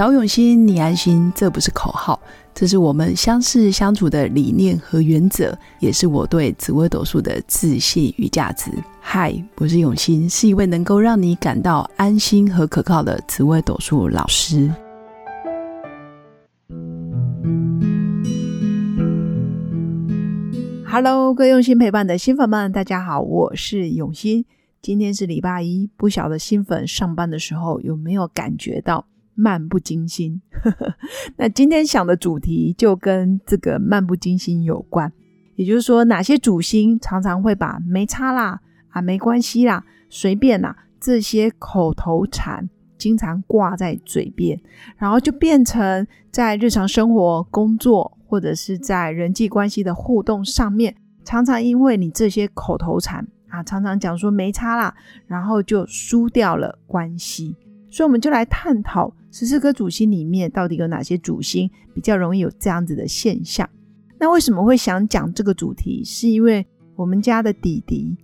找永新，你安心，这不是口号，这是我们相识相处的理念和原则，也是我对紫微斗数的自信与价值。嗨，我是永新，是一位能够让你感到安心和可靠的紫微斗数老师。Hello，各用心陪伴的新粉们，大家好，我是永新。今天是礼拜一，不晓得新粉上班的时候有没有感觉到漫不经心？那今天想的主题就跟这个漫不经心有关，也就是说，哪些主星常常会把没差啦、啊没关系啦、随便啦这些口头禅经常挂在嘴边，然后就变成在日常生活、工作。或者是在人际关系的互动上面，常常因为你这些口头禅啊，常常讲说没差啦，然后就输掉了关系。所以我们就来探讨十四颗主星里面到底有哪些主星比较容易有这样子的现象。那为什么会想讲这个主题？是因为我们家的弟弟，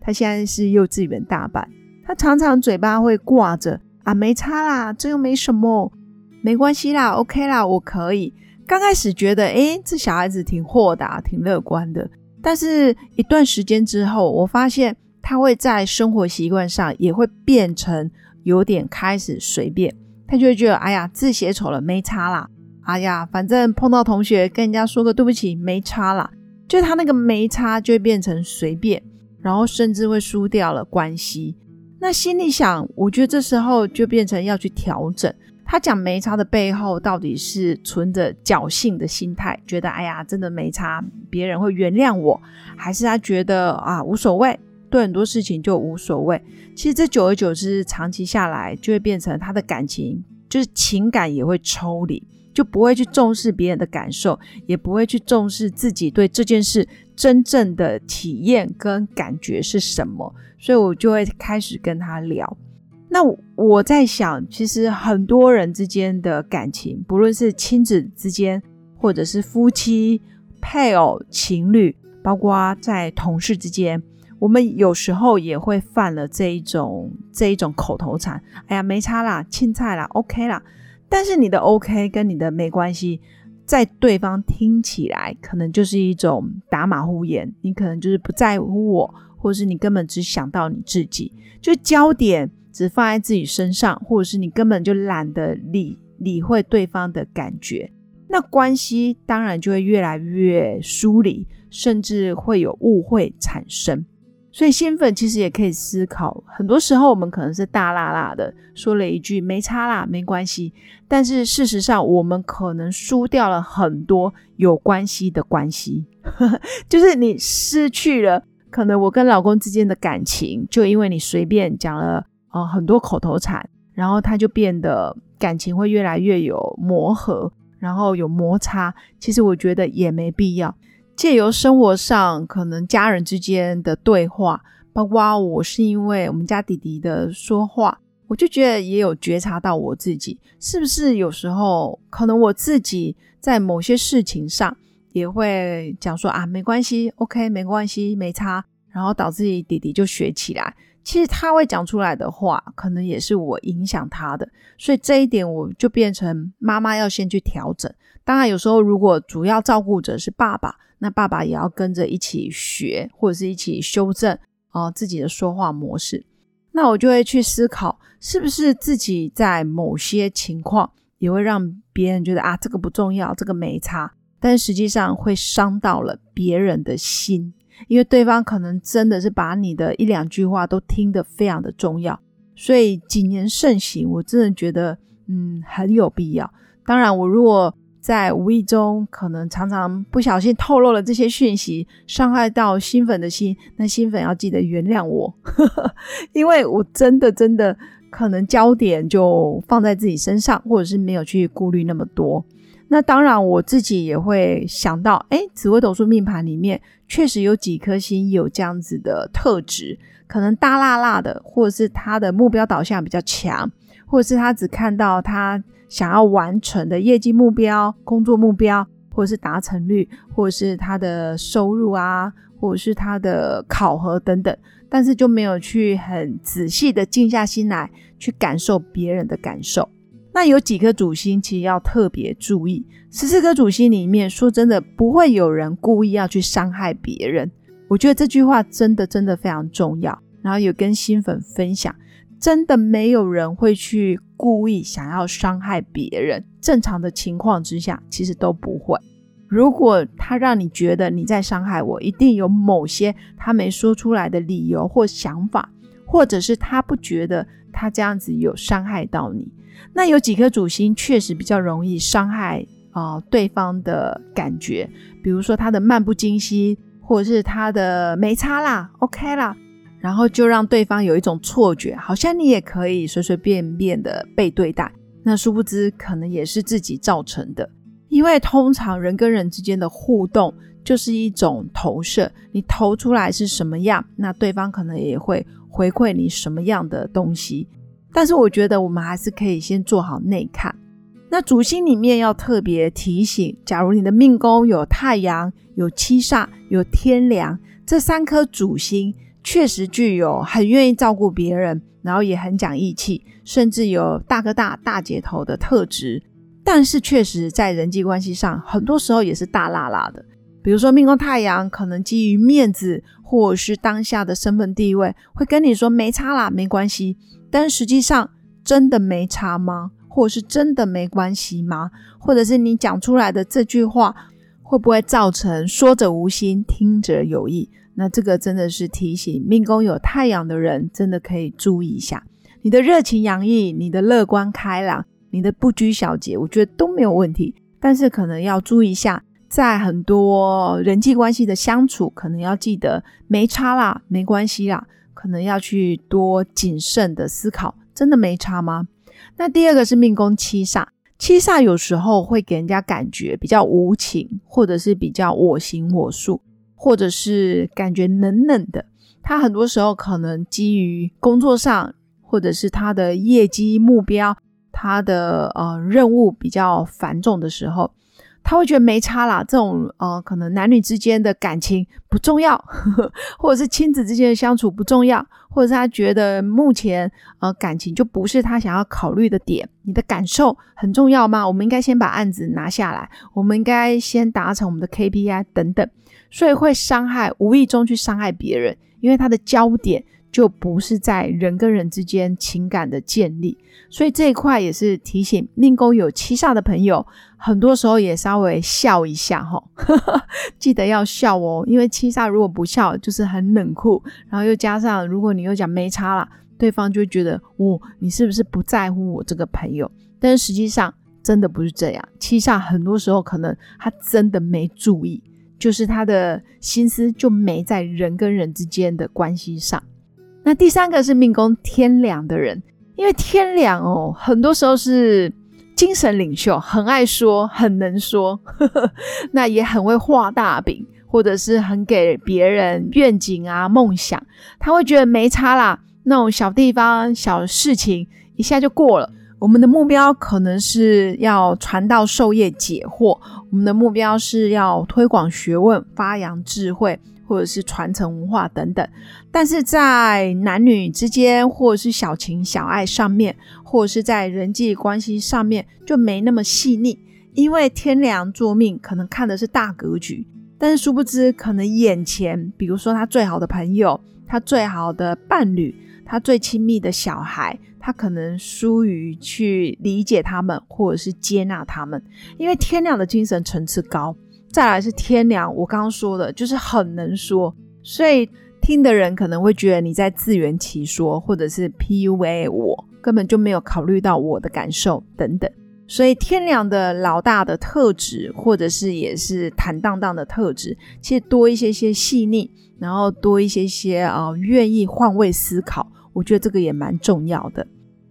他现在是幼稚园大班，他常常嘴巴会挂着啊没差啦，这又没什么，没关系啦，OK 啦，我可以。刚开始觉得，哎，这小孩子挺豁达、挺乐观的。但是，一段时间之后，我发现他会在生活习惯上也会变成有点开始随便。他就会觉得，哎呀，字写丑了没差啦，哎呀，反正碰到同学跟人家说个对不起没差啦。就他那个没差就会变成随便，然后甚至会输掉了关系。那心里想，我觉得这时候就变成要去调整。他讲没差的背后，到底是存着侥幸的心态，觉得哎呀，真的没差，别人会原谅我，还是他觉得啊无所谓，对很多事情就无所谓。其实这久而久之，长期下来就会变成他的感情，就是情感也会抽离，就不会去重视别人的感受，也不会去重视自己对这件事真正的体验跟感觉是什么。所以我就会开始跟他聊。那我在想，其实很多人之间的感情，不论是亲子之间，或者是夫妻、配偶、情侣，包括在同事之间，我们有时候也会犯了这一种这一种口头禅。哎呀，没差啦，青菜啦，OK 啦。但是你的 OK 跟你的没关系，在对方听起来可能就是一种打马虎眼，你可能就是不在乎我，或者是你根本只想到你自己，就焦点。只放在自己身上，或者是你根本就懒得理理会对方的感觉，那关系当然就会越来越疏离，甚至会有误会产生。所以新粉其实也可以思考，很多时候我们可能是大辣辣的说了一句没差啦，没关系，但是事实上我们可能输掉了很多有关系的关系，就是你失去了可能我跟老公之间的感情，就因为你随便讲了。呃，很多口头禅，然后他就变得感情会越来越有磨合，然后有摩擦。其实我觉得也没必要借由生活上可能家人之间的对话，包括我是因为我们家弟弟的说话，我就觉得也有觉察到我自己是不是有时候可能我自己在某些事情上也会讲说啊，没关系，OK，没关系，没差，然后导致弟弟就学起来。其实他会讲出来的话，可能也是我影响他的，所以这一点我就变成妈妈要先去调整。当然，有时候如果主要照顾者是爸爸，那爸爸也要跟着一起学，或者是一起修正啊自己的说话模式。那我就会去思考，是不是自己在某些情况也会让别人觉得啊这个不重要，这个没差，但实际上会伤到了别人的心。因为对方可能真的是把你的一两句话都听得非常的重要，所以谨言慎行，我真的觉得嗯很有必要。当然，我如果在无意中可能常常不小心透露了这些讯息，伤害到新粉的心，那新粉要记得原谅我，因为我真的真的可能焦点就放在自己身上，或者是没有去顾虑那么多。那当然，我自己也会想到，哎，紫微斗数命盘里面确实有几颗星有这样子的特质，可能大辣辣的，或者是他的目标导向比较强，或者是他只看到他想要完成的业绩目标、工作目标，或者是达成率，或者是他的收入啊，或者是他的考核等等，但是就没有去很仔细的静下心来去感受别人的感受。那有几颗主星其实要特别注意。十四颗主星里面，说真的，不会有人故意要去伤害别人。我觉得这句话真的真的非常重要。然后有跟新粉分享，真的没有人会去故意想要伤害别人。正常的情况之下，其实都不会。如果他让你觉得你在伤害我，一定有某些他没说出来的理由或想法，或者是他不觉得他这样子有伤害到你。那有几颗主星确实比较容易伤害啊对方的感觉，比如说他的漫不经心，或者是他的没差啦，OK 啦，然后就让对方有一种错觉，好像你也可以随随便便的被对待。那殊不知可能也是自己造成的，因为通常人跟人之间的互动就是一种投射，你投出来是什么样，那对方可能也会回馈你什么样的东西。但是我觉得我们还是可以先做好内看。那主星里面要特别提醒，假如你的命宫有太阳、有七煞、有天梁这三颗主星，确实具有很愿意照顾别人，然后也很讲义气，甚至有大哥大、大姐头的特质。但是确实在人际关系上，很多时候也是大辣辣的。比如说命宫太阳，可能基于面子或者是当下的身份地位，会跟你说没差啦，没关系。但实际上真的没差吗？或者是真的没关系吗？或者是你讲出来的这句话会不会造成说者无心，听者有意？那这个真的是提醒命宫有太阳的人，真的可以注意一下。你的热情洋溢，你的乐观开朗，你的不拘小节，我觉得都没有问题。但是可能要注意一下，在很多人际关系的相处，可能要记得没差啦，没关系啦。可能要去多谨慎的思考，真的没差吗？那第二个是命宫七煞，七煞有时候会给人家感觉比较无情，或者是比较我行我素，或者是感觉冷冷的。他很多时候可能基于工作上，或者是他的业绩目标，他的呃任务比较繁重的时候。他会觉得没差啦，这种呃，可能男女之间的感情不重要，或者是亲子之间的相处不重要，或者是他觉得目前呃感情就不是他想要考虑的点。你的感受很重要吗？我们应该先把案子拿下来，我们应该先达成我们的 KPI 等等，所以会伤害，无意中去伤害别人，因为他的焦点。就不是在人跟人之间情感的建立，所以这一块也是提醒命宫有七煞的朋友，很多时候也稍微笑一下哈，记得要笑哦，因为七煞如果不笑就是很冷酷，然后又加上如果你又讲没差了，对方就会觉得哦，你是不是不在乎我这个朋友？但是实际上真的不是这样，七煞很多时候可能他真的没注意，就是他的心思就没在人跟人之间的关系上。那第三个是命宫天梁的人，因为天梁哦，很多时候是精神领袖，很爱说，很能说，那也很会画大饼，或者是很给别人愿景啊、梦想，他会觉得没差啦，那种小地方、小事情一下就过了。我们的目标可能是要传道授业解惑，我们的目标是要推广学问、发扬智慧。或者是传承文化等等，但是在男女之间，或者是小情小爱上面，或者是在人际关系上面，就没那么细腻。因为天良作命，可能看的是大格局，但是殊不知，可能眼前，比如说他最好的朋友，他最好的伴侣，他最亲密的小孩，他可能疏于去理解他们，或者是接纳他们。因为天亮的精神层次高。再来是天良，我刚刚说的，就是很能说，所以听的人可能会觉得你在自圆其说，或者是 PUA 我，根本就没有考虑到我的感受等等。所以天良的老大的特质，或者是也是坦荡荡的特质，其实多一些些细腻，然后多一些些啊，愿意换位思考，我觉得这个也蛮重要的。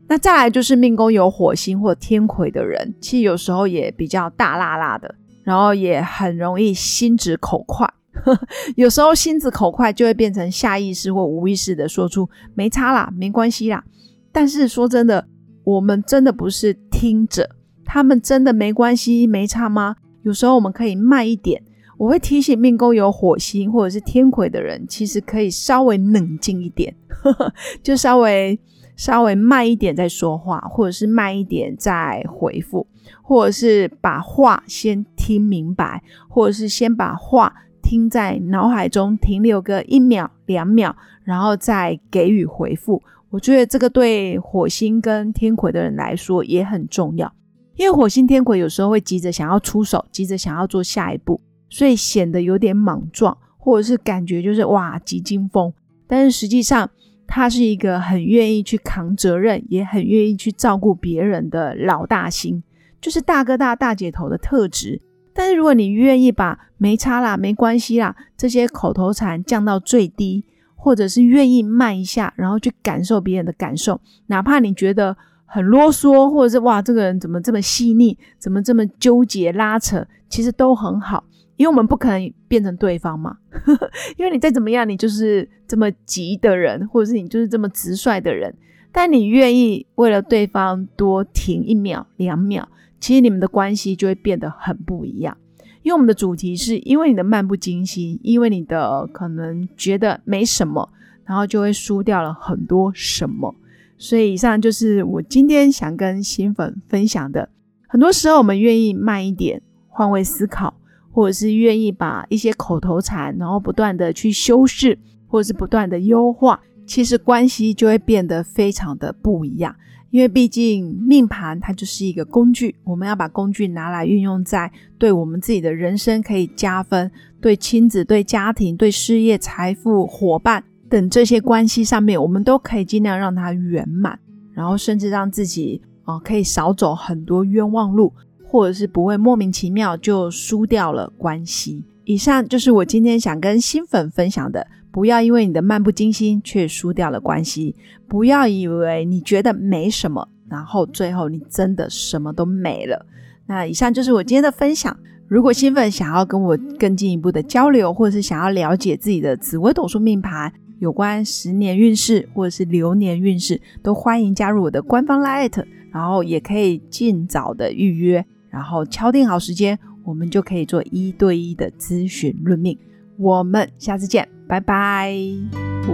那再来就是命宫有火星或天魁的人，其实有时候也比较大辣辣的。然后也很容易心直口快，有时候心直口快就会变成下意识或无意识的说出没差啦，没关系啦。但是说真的，我们真的不是听着，他们真的没关系没差吗？有时候我们可以慢一点。我会提醒命宫有火星或者是天魁的人，其实可以稍微冷静一点，就稍微稍微慢一点再说话，或者是慢一点再回复，或者是把话先听明白，或者是先把话听在脑海中停留个一秒两秒，然后再给予回复。我觉得这个对火星跟天魁的人来说也很重要，因为火星天魁有时候会急着想要出手，急着想要做下一步，所以显得有点莽撞，或者是感觉就是哇急惊风。但是实际上，他是一个很愿意去扛责任，也很愿意去照顾别人的老大心，就是大哥大大姐头的特质。但是如果你愿意把没差啦、没关系啦这些口头禅降到最低，或者是愿意慢一下，然后去感受别人的感受，哪怕你觉得很啰嗦，或者是哇这个人怎么这么细腻，怎么这么纠结拉扯，其实都很好。因为我们不可能变成对方嘛，因为你再怎么样，你就是这么急的人，或者是你就是这么直率的人。但你愿意为了对方多停一秒、两秒，其实你们的关系就会变得很不一样。因为我们的主题是因为你的漫不经心，因为你的可能觉得没什么，然后就会输掉了很多什么。所以以上就是我今天想跟新粉分享的。很多时候我们愿意慢一点，换位思考。或者是愿意把一些口头禅，然后不断的去修饰，或者是不断的优化，其实关系就会变得非常的不一样。因为毕竟命盘它就是一个工具，我们要把工具拿来运用在对我们自己的人生可以加分，对亲子、对家庭、对事业、财富、伙伴等这些关系上面，我们都可以尽量让它圆满，然后甚至让自己啊可以少走很多冤枉路。或者是不会莫名其妙就输掉了关系。以上就是我今天想跟新粉分享的。不要因为你的漫不经心却输掉了关系。不要以为你觉得没什么，然后最后你真的什么都没了。那以上就是我今天的分享。如果新粉想要跟我更进一步的交流，或者是想要了解自己的紫微斗数命盘有关十年运势或者是流年运势，都欢迎加入我的官方 Light，然后也可以尽早的预约。然后敲定好时间，我们就可以做一对一的咨询论命。我们下次见，拜拜。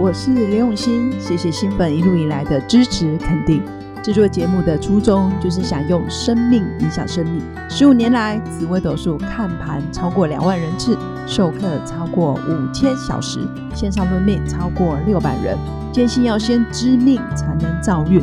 我是刘永新，谢谢新粉一路以来的支持肯定。制作节目的初衷就是想用生命影响生命。十五年来，紫微斗数看盘超过两万人次，授课超过五千小时，线上论命超过六百人。坚信要先知命才能造运。